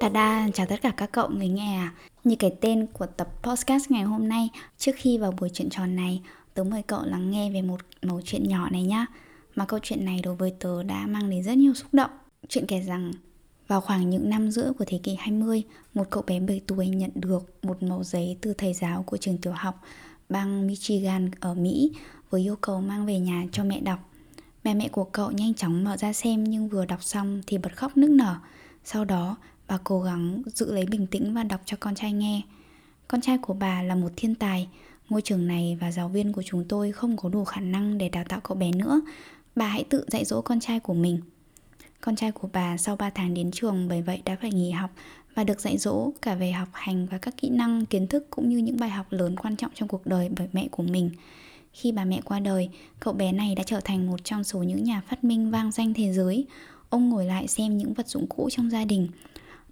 Tada, chào tất cả các cậu người nghe à Như cái tên của tập podcast ngày hôm nay Trước khi vào buổi chuyện tròn này Tớ mời cậu lắng nghe về một mẩu chuyện nhỏ này nhá Mà câu chuyện này đối với tớ đã mang đến rất nhiều xúc động Chuyện kể rằng vào khoảng những năm giữa của thế kỷ 20 Một cậu bé 7 tuổi nhận được một mẫu giấy từ thầy giáo của trường tiểu học bang Michigan ở Mỹ với yêu cầu mang về nhà cho mẹ đọc. Bà mẹ của cậu nhanh chóng mở ra xem nhưng vừa đọc xong thì bật khóc nức nở. Sau đó, bà cố gắng giữ lấy bình tĩnh và đọc cho con trai nghe. Con trai của bà là một thiên tài, ngôi trường này và giáo viên của chúng tôi không có đủ khả năng để đào tạo cậu bé nữa. Bà hãy tự dạy dỗ con trai của mình. Con trai của bà sau 3 tháng đến trường bởi vậy đã phải nghỉ học và được dạy dỗ cả về học hành và các kỹ năng, kiến thức cũng như những bài học lớn quan trọng trong cuộc đời bởi mẹ của mình. Khi bà mẹ qua đời, cậu bé này đã trở thành một trong số những nhà phát minh vang danh thế giới. Ông ngồi lại xem những vật dụng cũ trong gia đình.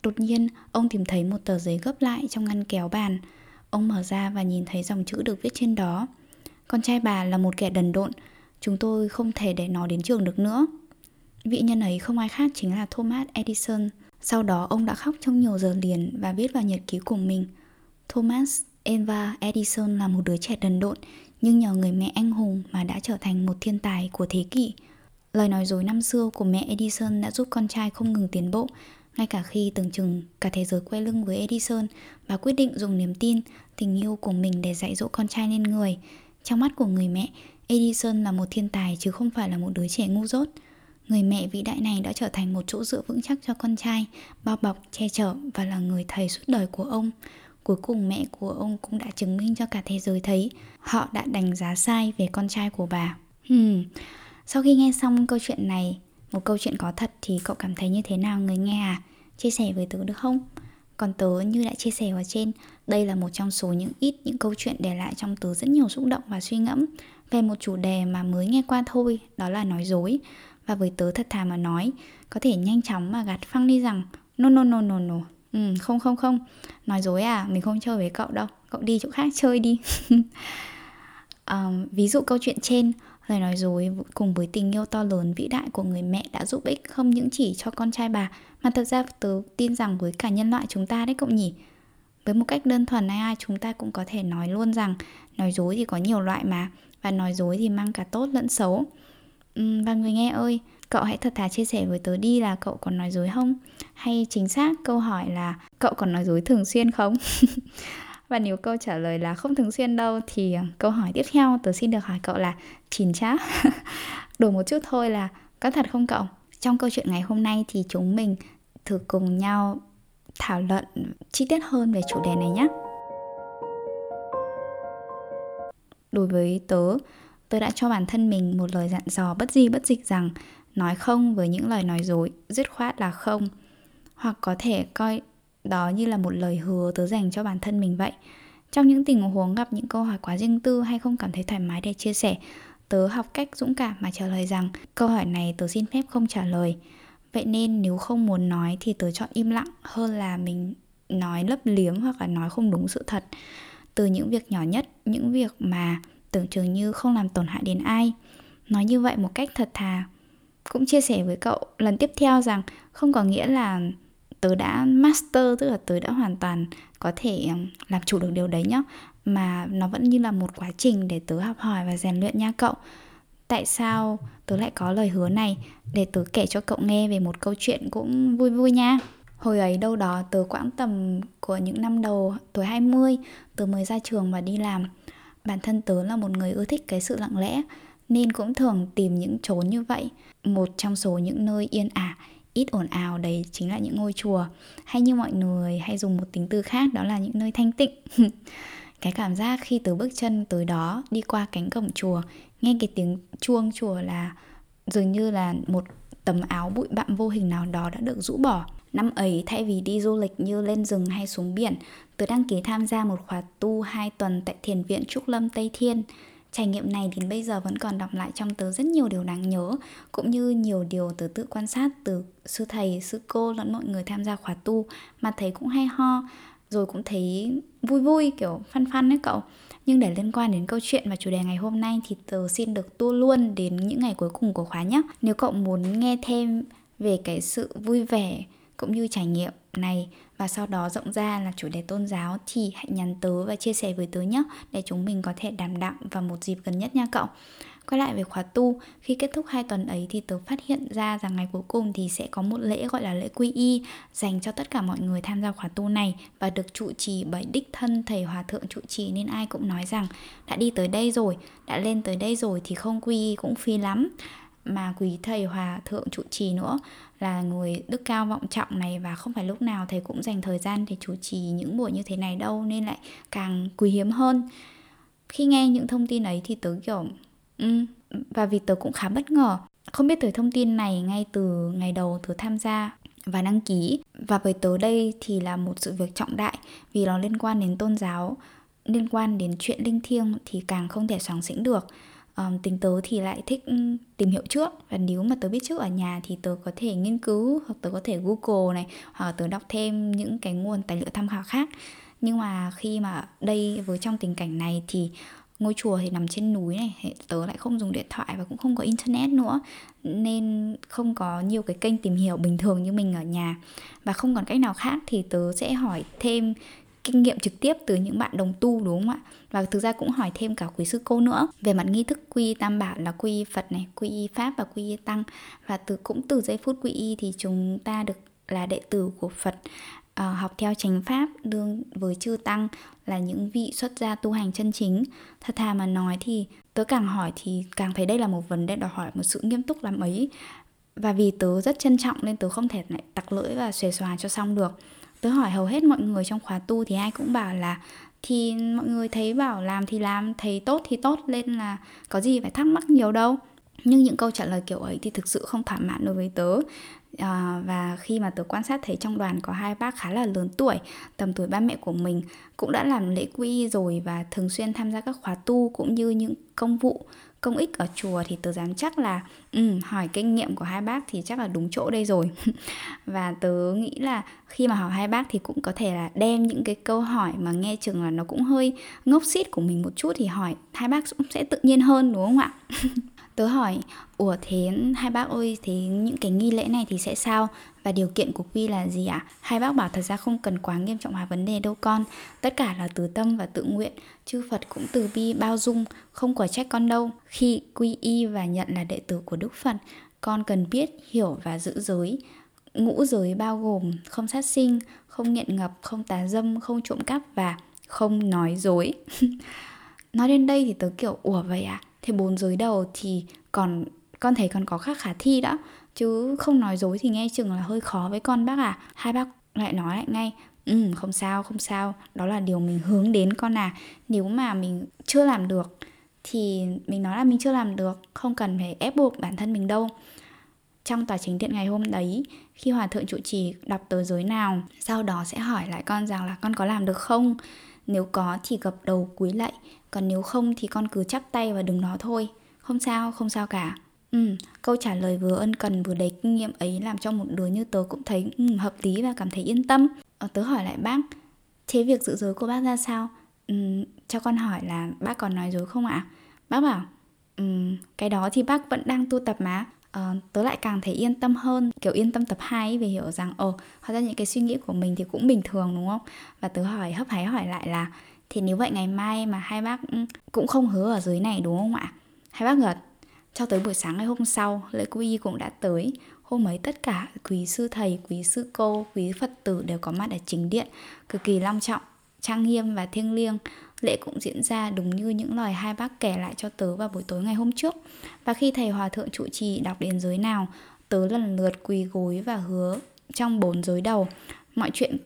Đột nhiên, ông tìm thấy một tờ giấy gấp lại trong ngăn kéo bàn. Ông mở ra và nhìn thấy dòng chữ được viết trên đó. Con trai bà là một kẻ đần độn, chúng tôi không thể để nó đến trường được nữa. Vị nhân ấy không ai khác chính là Thomas Edison. Sau đó ông đã khóc trong nhiều giờ liền và viết vào nhật ký của mình. Thomas Eva Edison là một đứa trẻ đần độn, nhưng nhờ người mẹ anh hùng mà đã trở thành một thiên tài của thế kỷ. Lời nói dối năm xưa của mẹ Edison đã giúp con trai không ngừng tiến bộ, ngay cả khi tưởng chừng cả thế giới quay lưng với Edison, bà quyết định dùng niềm tin, tình yêu của mình để dạy dỗ con trai lên người. Trong mắt của người mẹ, Edison là một thiên tài chứ không phải là một đứa trẻ ngu dốt. Người mẹ vĩ đại này đã trở thành một chỗ dựa vững chắc cho con trai, bao bọc, che chở và là người thầy suốt đời của ông. Cuối cùng mẹ của ông cũng đã chứng minh cho cả thế giới thấy họ đã đánh giá sai về con trai của bà. Hmm. Sau khi nghe xong câu chuyện này, một câu chuyện có thật thì cậu cảm thấy như thế nào người nghe à? Chia sẻ với tớ được không? Còn tớ như đã chia sẻ ở trên, đây là một trong số những ít những câu chuyện để lại trong tớ rất nhiều xúc động và suy ngẫm về một chủ đề mà mới nghe qua thôi, đó là nói dối. Và với tớ thật thà mà nói, có thể nhanh chóng mà gạt phăng đi rằng no no no no no, ừ, không không không, nói dối à, mình không chơi với cậu đâu, cậu đi chỗ khác chơi đi. um, ví dụ câu chuyện trên, lời nói dối cùng với tình yêu to lớn vĩ đại của người mẹ đã giúp ích không những chỉ cho con trai bà mà thật ra tớ tin rằng với cả nhân loại chúng ta đấy cậu nhỉ. Với một cách đơn thuần ai ai chúng ta cũng có thể nói luôn rằng nói dối thì có nhiều loại mà và nói dối thì mang cả tốt lẫn xấu. Uhm, và người nghe ơi cậu hãy thật thà chia sẻ với tớ đi là cậu còn nói dối không? Hay chính xác câu hỏi là cậu còn nói dối thường xuyên không? và nếu câu trả lời là không thường xuyên đâu thì ờ, câu hỏi tiếp theo tớ xin được hỏi cậu là chín chá. Đổi một chút thôi là, có thật không cậu? Trong câu chuyện ngày hôm nay thì chúng mình thử cùng nhau thảo luận chi tiết hơn về chủ đề này nhé đối với tớ tớ đã cho bản thân mình một lời dặn dò bất di bất dịch rằng nói không với những lời nói dối, dứt khoát là không. Hoặc có thể coi đó như là một lời hứa tớ dành cho bản thân mình vậy. Trong những tình huống gặp những câu hỏi quá riêng tư hay không cảm thấy thoải mái để chia sẻ, tớ học cách dũng cảm mà trả lời rằng, câu hỏi này tớ xin phép không trả lời. Vậy nên nếu không muốn nói thì tớ chọn im lặng hơn là mình nói lấp liếm hoặc là nói không đúng sự thật. Từ những việc nhỏ nhất, những việc mà tưởng chừng như không làm tổn hại đến ai. Nói như vậy một cách thật thà. Cũng chia sẻ với cậu lần tiếp theo rằng, không có nghĩa là tớ đã master, tức là tớ đã hoàn toàn có thể làm chủ được điều đấy nhá. Mà nó vẫn như là một quá trình để tớ học hỏi và rèn luyện nha cậu. Tại sao tớ lại có lời hứa này? Để tớ kể cho cậu nghe về một câu chuyện cũng vui vui nha. Hồi ấy đâu đó tớ quãng tầm của những năm đầu, tuổi 20 Tớ mới ra trường và đi làm. Bản thân tớ là một người ưa thích cái sự lặng lẽ, Nên cũng thường tìm những chốn như vậy, Một trong số những nơi yên ả ít ồn ào đấy chính là những ngôi chùa. Hay như mọi người hay dùng một tính từ khác đó là những nơi thanh tịnh. Cái cảm giác khi từ bước chân tới đó đi qua cánh cổng chùa nghe cái tiếng chuông chùa là dường như là một tấm áo bụi bặm vô hình nào đó đã được rũ bỏ. Năm ấy thay vì đi du lịch như lên rừng hay xuống biển, tớ đăng ký tham gia một khóa tu 2 tuần tại thiền viện Trúc Lâm Tây Thiên. Trải nghiệm này đến bây giờ vẫn còn đọc lại trong tớ rất nhiều điều đáng nhớ Cũng như nhiều điều tớ tự quan sát từ sư thầy, sư cô lẫn mọi người tham gia khóa tu Mà thấy cũng hay ho Rồi cũng thấy vui vui kiểu phân phân đấy cậu. Nhưng để liên quan đến câu chuyện và chủ đề ngày hôm nay Thì tớ xin được tu luôn đến những ngày cuối cùng của khóa nhé Nếu cậu muốn nghe thêm về cái sự vui vẻ cũng như trải nghiệm này và sau đó rộng ra là chủ đề tôn giáo thì hãy nhắn tớ và chia sẻ với tớ nhé để chúng mình có thể đảm đạo vào một dịp gần nhất nha cậu. Quay lại về khóa tu, khi kết thúc hai tuần ấy thì tớ phát hiện ra rằng ngày cuối cùng thì sẽ có một lễ gọi là lễ quy y dành cho tất cả mọi người tham gia khóa tu này và được trụ trì bởi đích thân thầy hòa thượng trụ trì nên ai cũng nói rằng đã đi tới đây rồi, đã lên tới đây rồi thì không quy y cũng phi lắm mà quý thầy hòa thượng trụ trì nữa là người đức cao vọng trọng này và không phải lúc nào thầy cũng dành thời gian để chủ trì những buổi như thế này đâu nên lại càng quý hiếm hơn. Khi nghe những thông tin ấy thì tớ kiểu um, và vì tớ cũng khá bất ngờ. Không biết tới thông tin này ngay từ ngày đầu tớ tham gia và đăng ký và với tớ đây thì là một sự việc trọng đại vì nó liên quan đến tôn giáo liên quan đến chuyện linh thiêng thì càng không thể soáng xĩnh được um, tính tớ thì lại thích tìm hiểu trước. Và nếu mà tớ biết trước ở nhà thì tớ có thể nghiên cứu hoặc tớ có thể google này hoặc tớ đọc thêm những cái nguồn tài liệu tham khảo khác. Nhưng mà khi mà đây với trong tình cảnh này thì ngôi chùa thì nằm trên núi này tớ lại không dùng điện thoại và cũng không có internet nữa. Nên không có nhiều cái kênh tìm hiểu bình thường như mình ở nhà. Và không còn cách nào khác thì tớ sẽ hỏi thêm kinh nghiệm trực tiếp từ những bạn đồng tu đúng không ạ? Và thực ra cũng hỏi thêm cả quý sư cô nữa về mặt nghi thức quy tam bảo là quy phật này quy y pháp và quy y tăng. Và từ cũng từ giây phút quy y thì chúng ta được là đệ tử của phật à, học theo chánh pháp đương với chư tăng là những vị xuất gia tu hành chân chính. Thật thà mà nói thì tớ càng hỏi thì càng thấy đây là một vấn đề đòi hỏi một sự nghiêm túc lắm ấy. Và vì tớ rất trân trọng nên tớ không thể lại tặc lưỡi và xuề xòa cho xong được tớ hỏi hầu hết mọi người trong khóa tu thì ai cũng bảo là thì mọi người thấy bảo làm thì làm thấy tốt thì tốt nên là có gì phải thắc mắc nhiều đâu. Nhưng những câu trả lời kiểu ấy thì thực sự không thỏa mãn đối với tớ. À, và khi mà tớ quan sát thấy trong đoàn có hai bác khá là lớn tuổi tầm tuổi ba mẹ của mình cũng đã làm lễ quy rồi và thường xuyên tham gia các khóa tu cũng như những công vụ công ích ở chùa thì tớ dám chắc là um, hỏi kinh nghiệm của hai bác thì chắc là đúng chỗ đây rồi. Và tớ nghĩ là khi mà hỏi hai bác thì cũng có thể là đem những cái câu hỏi mà nghe chừng là nó cũng hơi ngốc xít của mình một chút thì hỏi hai bác cũng sẽ tự nhiên hơn đúng không ạ? tớ hỏi, ủa thế hai bác ơi, thế những cái nghi lễ này thì sẽ sao? Và điều kiện của quy là gì ạ? À? hai bác bảo thật ra không cần quá nghiêm trọng hóa vấn đề đâu con. Tất cả là từ tâm và tự nguyện, chư phật cũng từ bi bao dung, không quả trách con đâu. Khi quy y và nhận là đệ tử của đức phật, con cần biết, hiểu và giữ giới. Ngũ giới bao gồm không sát sinh, không nghiện ngập, không tà dâm, không trộm cắp và không nói dối. Nói đến đây thì tớ kiểu, ủa vậy à thế bốn giới đầu thì còn, con thấy còn có khác khả thi đó. Chứ không nói dối thì nghe chừng là hơi khó với con bác à. Hai bác lại nói lại ngay ừ không sao không sao. Đó là điều mình hướng đến con à. Nếu mà mình chưa làm được thì mình nói là mình chưa làm được, không cần phải ép buộc bản thân mình đâu. Trong tòa chính điện ngày hôm đấy, khi hòa thượng trụ trì đọc tờ giới nào, sau đó sẽ hỏi lại con rằng là con có làm được không? Nếu có thì gập đầu cúi lạy còn nếu không thì con cứ chắp tay và đừng nó thôi không sao không sao cả Ừ, câu trả lời vừa ân cần vừa đầy kinh nghiệm ấy làm cho một đứa như tớ cũng thấy ừ, hợp lý và cảm thấy yên tâm. Ờ, tớ hỏi lại bác, thế việc giữ giới của bác ra sao? Ừ, cho con hỏi là bác còn nói dối không ạ? Bác bảo, ừ, cái đó thì bác vẫn đang tu tập mà. Ờ, tớ lại càng thấy yên tâm hơn, kiểu yên tâm tập 2 vì hiểu rằng ồ, hóa ra những cái suy nghĩ của mình thì cũng bình thường đúng không? Và tớ hỏi hấp hái hỏi lại là thì nếu vậy ngày mai mà hai bác ừ, cũng không hứa ở dưới này đúng không ạ? Hai bác gật cho tới buổi sáng ngày hôm sau, lễ quy y cũng đã tới. Hôm ấy tất cả quý sư thầy, quý sư cô, quý Phật tử đều có mặt ở chính điện, cực kỳ long trọng, trang nghiêm và thiêng liêng. Lễ cũng diễn ra đúng như những lời hai bác kể lại cho tớ vào buổi tối ngày hôm trước. Và khi thầy hòa thượng trụ trì đọc đến giới nào, tớ lần lượt quỳ gối và hứa trong bốn giới đầu. Mọi chuyện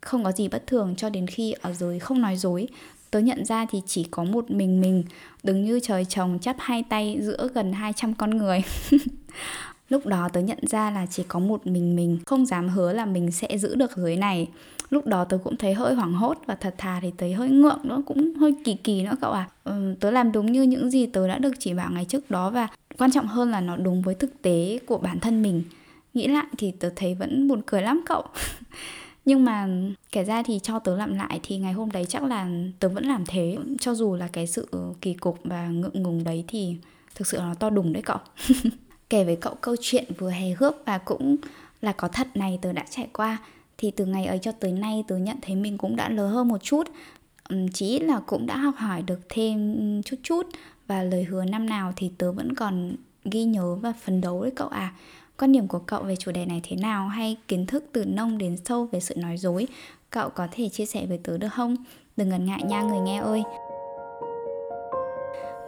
không có gì bất thường cho đến khi ở giới không nói dối Tớ nhận ra thì chỉ có một mình mình Đứng như trời trồng chắp hai tay giữa gần 200 con người lúc đó tớ nhận ra là chỉ có một mình mình không dám hứa là mình sẽ giữ được giới này lúc đó tớ cũng thấy hơi hoảng hốt và thật thà thì thấy hơi ngượng nữa cũng hơi kỳ kỳ nữa cậu à ừ, tớ làm đúng như những gì tớ đã được chỉ bảo ngày trước đó và quan trọng hơn là nó đúng với thực tế của bản thân mình. Nghĩ lại thì tớ thấy vẫn buồn cười lắm cậu. Nhưng mà kể ra thì cho tớ làm lại thì ngày hôm đấy chắc là tớ vẫn làm thế. Cho dù là cái sự kỳ cục và ngượng ngùng đấy thì thực sự nó to đùng đấy cậu. Kể với cậu câu chuyện vừa hề hước và cũng là có thật này tớ đã trải qua thì từ ngày ấy cho tới nay tớ nhận thấy mình cũng đã lớn hơn một chút. Chỉ là cũng đã học hỏi được thêm chút chút. Và lời hứa năm nào thì tớ vẫn còn ghi nhớ và phấn đấu đấy cậu à. Quan điểm của cậu về chủ đề này thế nào? Hay kiến thức từ nông đến sâu về sự nói dối? Cậu có thể chia sẻ với tớ được không? Đừng ngần ngại nha người nghe ơi.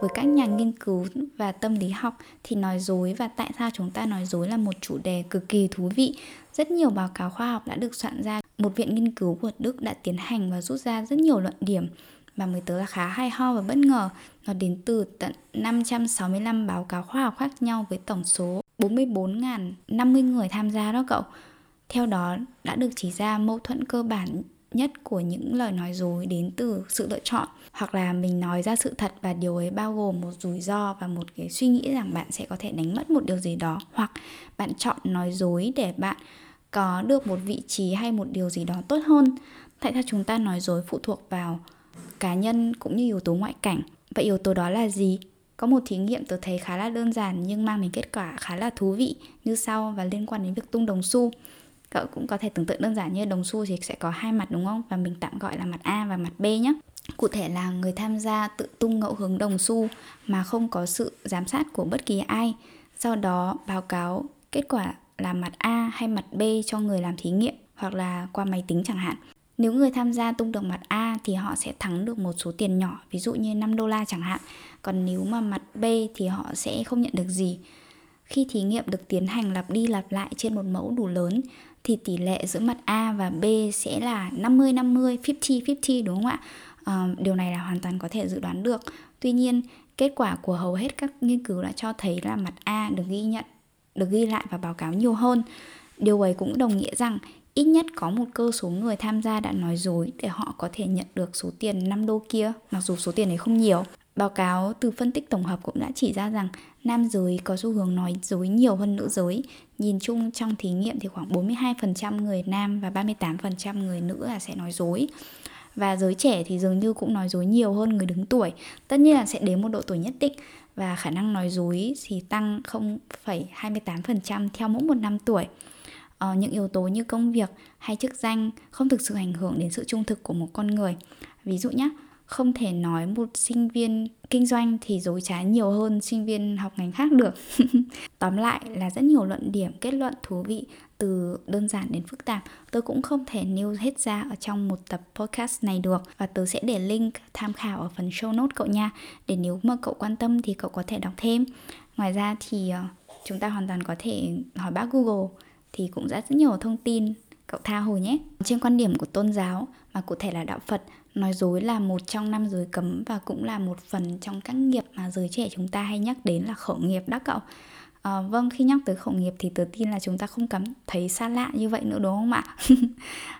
Với các nhà nghiên cứu và tâm lý học thì nói dối và tại sao chúng ta nói dối là một chủ đề cực kỳ thú vị. Rất nhiều báo cáo khoa học đã được soạn ra. Một viện nghiên cứu của Đức đã tiến hành và rút ra rất nhiều luận điểm mà mới tớ là khá hay ho và bất ngờ. Nó đến từ tận 565 báo cáo khoa học khác nhau với tổng số 44.050 người tham gia đó cậu. Theo đó đã được chỉ ra mâu thuẫn cơ bản nhất của những lời nói dối đến từ sự lựa chọn hoặc là mình nói ra sự thật và điều ấy bao gồm một rủi ro và một cái suy nghĩ rằng bạn sẽ có thể đánh mất một điều gì đó hoặc bạn chọn nói dối để bạn có được một vị trí hay một điều gì đó tốt hơn. Tại sao chúng ta nói dối phụ thuộc vào cá nhân cũng như yếu tố ngoại cảnh? Vậy yếu tố đó là gì? Có một thí nghiệm tôi thấy khá là đơn giản nhưng mang đến kết quả khá là thú vị như sau và liên quan đến việc tung đồng xu. Cậu cũng có thể tưởng tượng đơn giản như đồng xu thì sẽ có hai mặt đúng không? Và mình tạm gọi là mặt A và mặt B nhé cụ thể là người tham gia tự tung ngẫu hứng đồng xu mà không có sự giám sát của bất kỳ ai. Sau đó, báo cáo kết quả là mặt A hay mặt B cho người làm thí nghiệm hoặc là qua máy tính chẳng hạn nếu người tham gia tung được mặt A thì họ sẽ thắng được một số tiền nhỏ, ví dụ như 5 đô la chẳng hạn. Còn nếu mà mặt B thì họ sẽ không nhận được gì. Khi thí nghiệm được tiến hành lặp đi lặp lại trên một mẫu đủ lớn thì tỷ lệ giữa mặt A và B sẽ là 50 50, 50 50 đúng không ạ? À, điều này là hoàn toàn có thể dự đoán được. Tuy nhiên, kết quả của hầu hết các nghiên cứu đã cho thấy là mặt A được ghi nhận, được ghi lại và báo cáo nhiều hơn. Điều ấy cũng đồng nghĩa rằng ít nhất có một cơ số người tham gia đã nói dối để họ có thể nhận được số tiền 5 đô kia, mặc dù số tiền ấy không nhiều. Báo cáo từ phân tích tổng hợp cũng đã chỉ ra rằng nam giới có xu hướng nói dối nhiều hơn nữ giới. Nhìn chung trong thí nghiệm thì khoảng 42% người nam và 38% người nữ là sẽ nói dối. Và giới trẻ thì dường như cũng nói dối nhiều hơn người đứng tuổi. Tất nhiên là sẽ đến một độ tuổi nhất định. Và khả năng nói dối thì tăng 0,28% theo mỗi một năm tuổi. Ờ, những yếu tố như công việc hay chức danh không thực sự ảnh hưởng đến sự trung thực của một con người. Ví dụ nhé không thể nói một sinh viên kinh doanh thì dối trá nhiều hơn sinh viên học ngành khác được. Tóm lại là rất nhiều luận điểm kết luận thú vị từ đơn giản đến phức tạp tôi cũng không thể nêu hết ra ở trong một tập podcast này được và tôi sẽ để link tham khảo ở phần show note cậu nha để nếu mà cậu quan tâm thì cậu có thể đọc thêm ngoài ra thì ờ, chúng ta hoàn toàn có thể hỏi bác google thì cũng rất nhiều thông tin cậu tha hồ nhé. Trên quan điểm của tôn giáo mà cụ thể là đạo Phật, nói dối là một trong năm giới cấm và cũng là một phần trong các nghiệp mà giới trẻ chúng ta hay nhắc đến là khẩu nghiệp đó cậu. À, vâng, khi nhắc tới khẩu nghiệp thì tớ tin là chúng ta không cảm thấy xa lạ như vậy nữa đúng không ạ?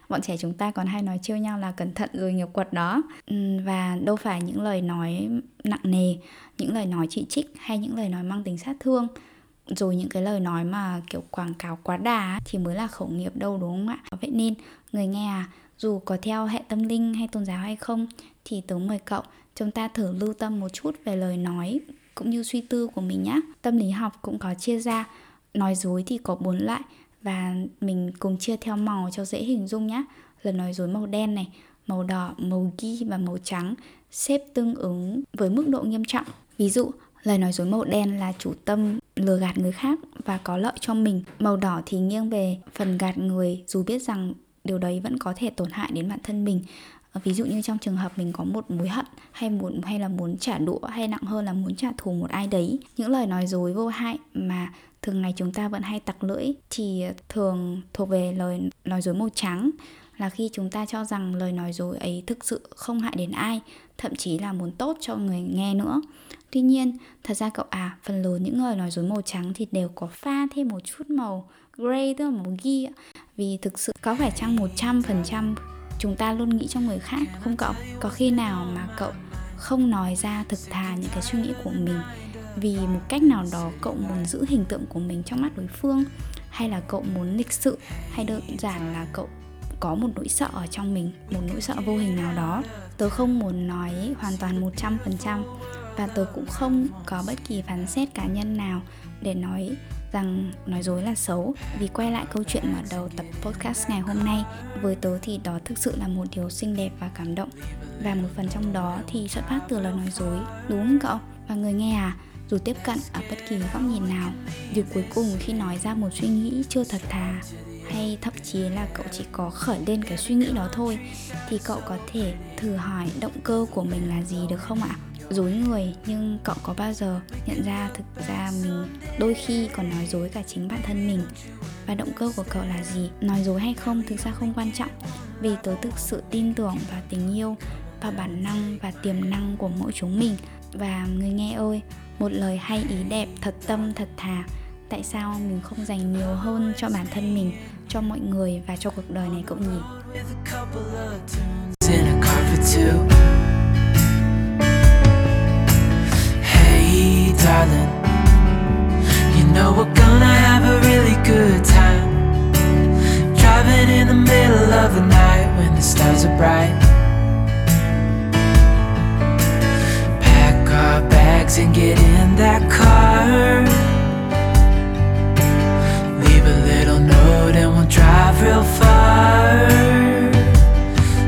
Bọn trẻ chúng ta còn hay nói trêu nhau là cẩn thận rồi nghiệp quật đó. Ừ, và đâu phải những lời nói nặng nề, những lời nói chỉ trích hay những lời nói mang tính sát thương rồi những cái lời nói mà kiểu quảng cáo quá đà thì mới là khẩu nghiệp đâu đúng không ạ vậy nên người nghe à dù có theo hệ tâm linh hay tôn giáo hay không thì tớ mời cậu chúng ta thử lưu tâm một chút về lời nói cũng như suy tư của mình nhé tâm lý học cũng có chia ra, nói dối thì có bốn loại và mình cùng chia theo màu cho dễ hình dung nhé là nói dối màu đen này, màu đỏ, màu ghi và màu trắng, xếp tương ứng với mức độ nghiêm trọng. Ví dụ, lời nói dối màu đen là chủ tâm lừa gạt người khác và có lợi cho mình. Màu đỏ thì nghiêng về phần gạt người, dù biết rằng điều đấy vẫn có thể tổn hại đến bản thân mình. Ờ, ví dụ như trong trường hợp mình có một mối hận hay muốn, hay là muốn trả đũa hay nặng hơn là muốn trả thù một ai đấy, những lời nói dối vô hại mà thường ngày chúng ta vẫn hay tặc lưỡi thì thường thuộc về lời nói dối màu trắng là khi chúng ta cho rằng lời nói dối ấy thực sự không hại đến ai, thậm chí là muốn tốt cho người nghe nữa. Tuy nhiên, thật ra cậu à phần lớn những lời nói dối màu trắng thì đều có pha thêm một chút màu gray, tức là màu ghi vì thực sự có phải chăng 100% chúng ta luôn nghĩ cho người khác, không cậu. Có khi nào mà cậu không nói ra thực thà những cái suy nghĩ của mình vì một cách nào đó cậu muốn giữ hình tượng của mình trong mắt đối phương, hay là cậu muốn lịch sự, hay đơn giản là cậu có một nỗi sợ ở trong mình, một nỗi sợ vô hình nào đó? Tớ không muốn nói hoàn toàn 100% và tớ cũng không có bất kỳ phán xét cá nhân nào để nói rằng nói dối là xấu. Vì quay lại câu chuyện mở đầu tập podcast ngày hôm nay, với tớ thì đó thực sự là một điều xinh đẹp và cảm động. Và một phần trong đó thì xuất phát từ lời nói dối, đúng không cậu? Và người nghe à dù tiếp cận ở bất kỳ góc nhìn nào, việc cuối cùng khi nói ra một suy nghĩ chưa thật thà hay thậm chí là cậu chỉ có khởi lên cái suy nghĩ đó thôi, thì cậu có thể thử hỏi động cơ của mình là gì được không ạ? Dối người, nhưng cậu có bao giờ nhận ra thực ra mình đôi khi còn nói dối cả chính bản thân mình? Và động cơ của cậu là gì? Nói dối hay không thực ra không quan trọng. Vì tớ thực sự tin tưởng vào tình yêu và bản năng và tiềm năng của mỗi chúng mình. Và người nghe ơi, một lời hay ý đẹp, thật tâm, thật thà tại sao mình không dành nhiều hơn cho bản thân mình, cho mọi người và cho cuộc đời này cậu nhỉ? Hey, darling, You know we're gonna have a really good time. Driving in the middle of the night when the stars are bright. Pack our bags and get in that car. Drive real far.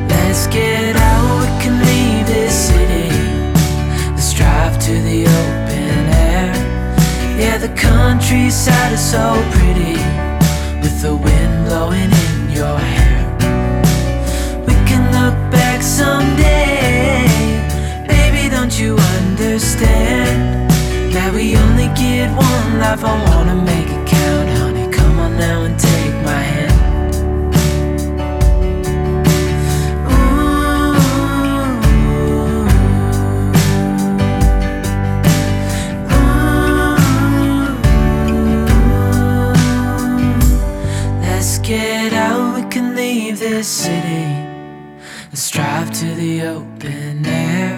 Let's get out, we can leave this city. Let's drive to the open air. Yeah, the countryside is so pretty With the wind blowing in your hair. We can look back someday. Baby, don't you understand That we only get one life, I wanna make now and take my hand Ooh. Ooh. Let's Get out, we can leave this city Let's drive to the open air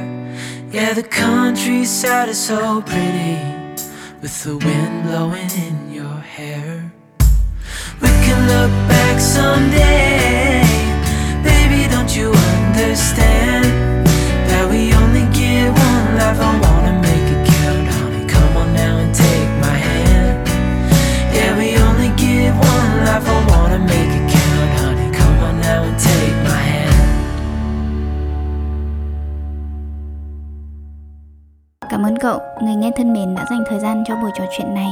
Yeah, the countryside is so pretty With the wind blowing in your hair can look back someday. Baby, don't you understand That we only get one life? I wanna make it count, honey. Come on now and take my hand. Yeah, we only get one life. I wanna make it count, honey. Come on now and take my hand. Cảm ơn cậu, người nghe thân mến đã dành thời gian cho buổi trò chuyện này.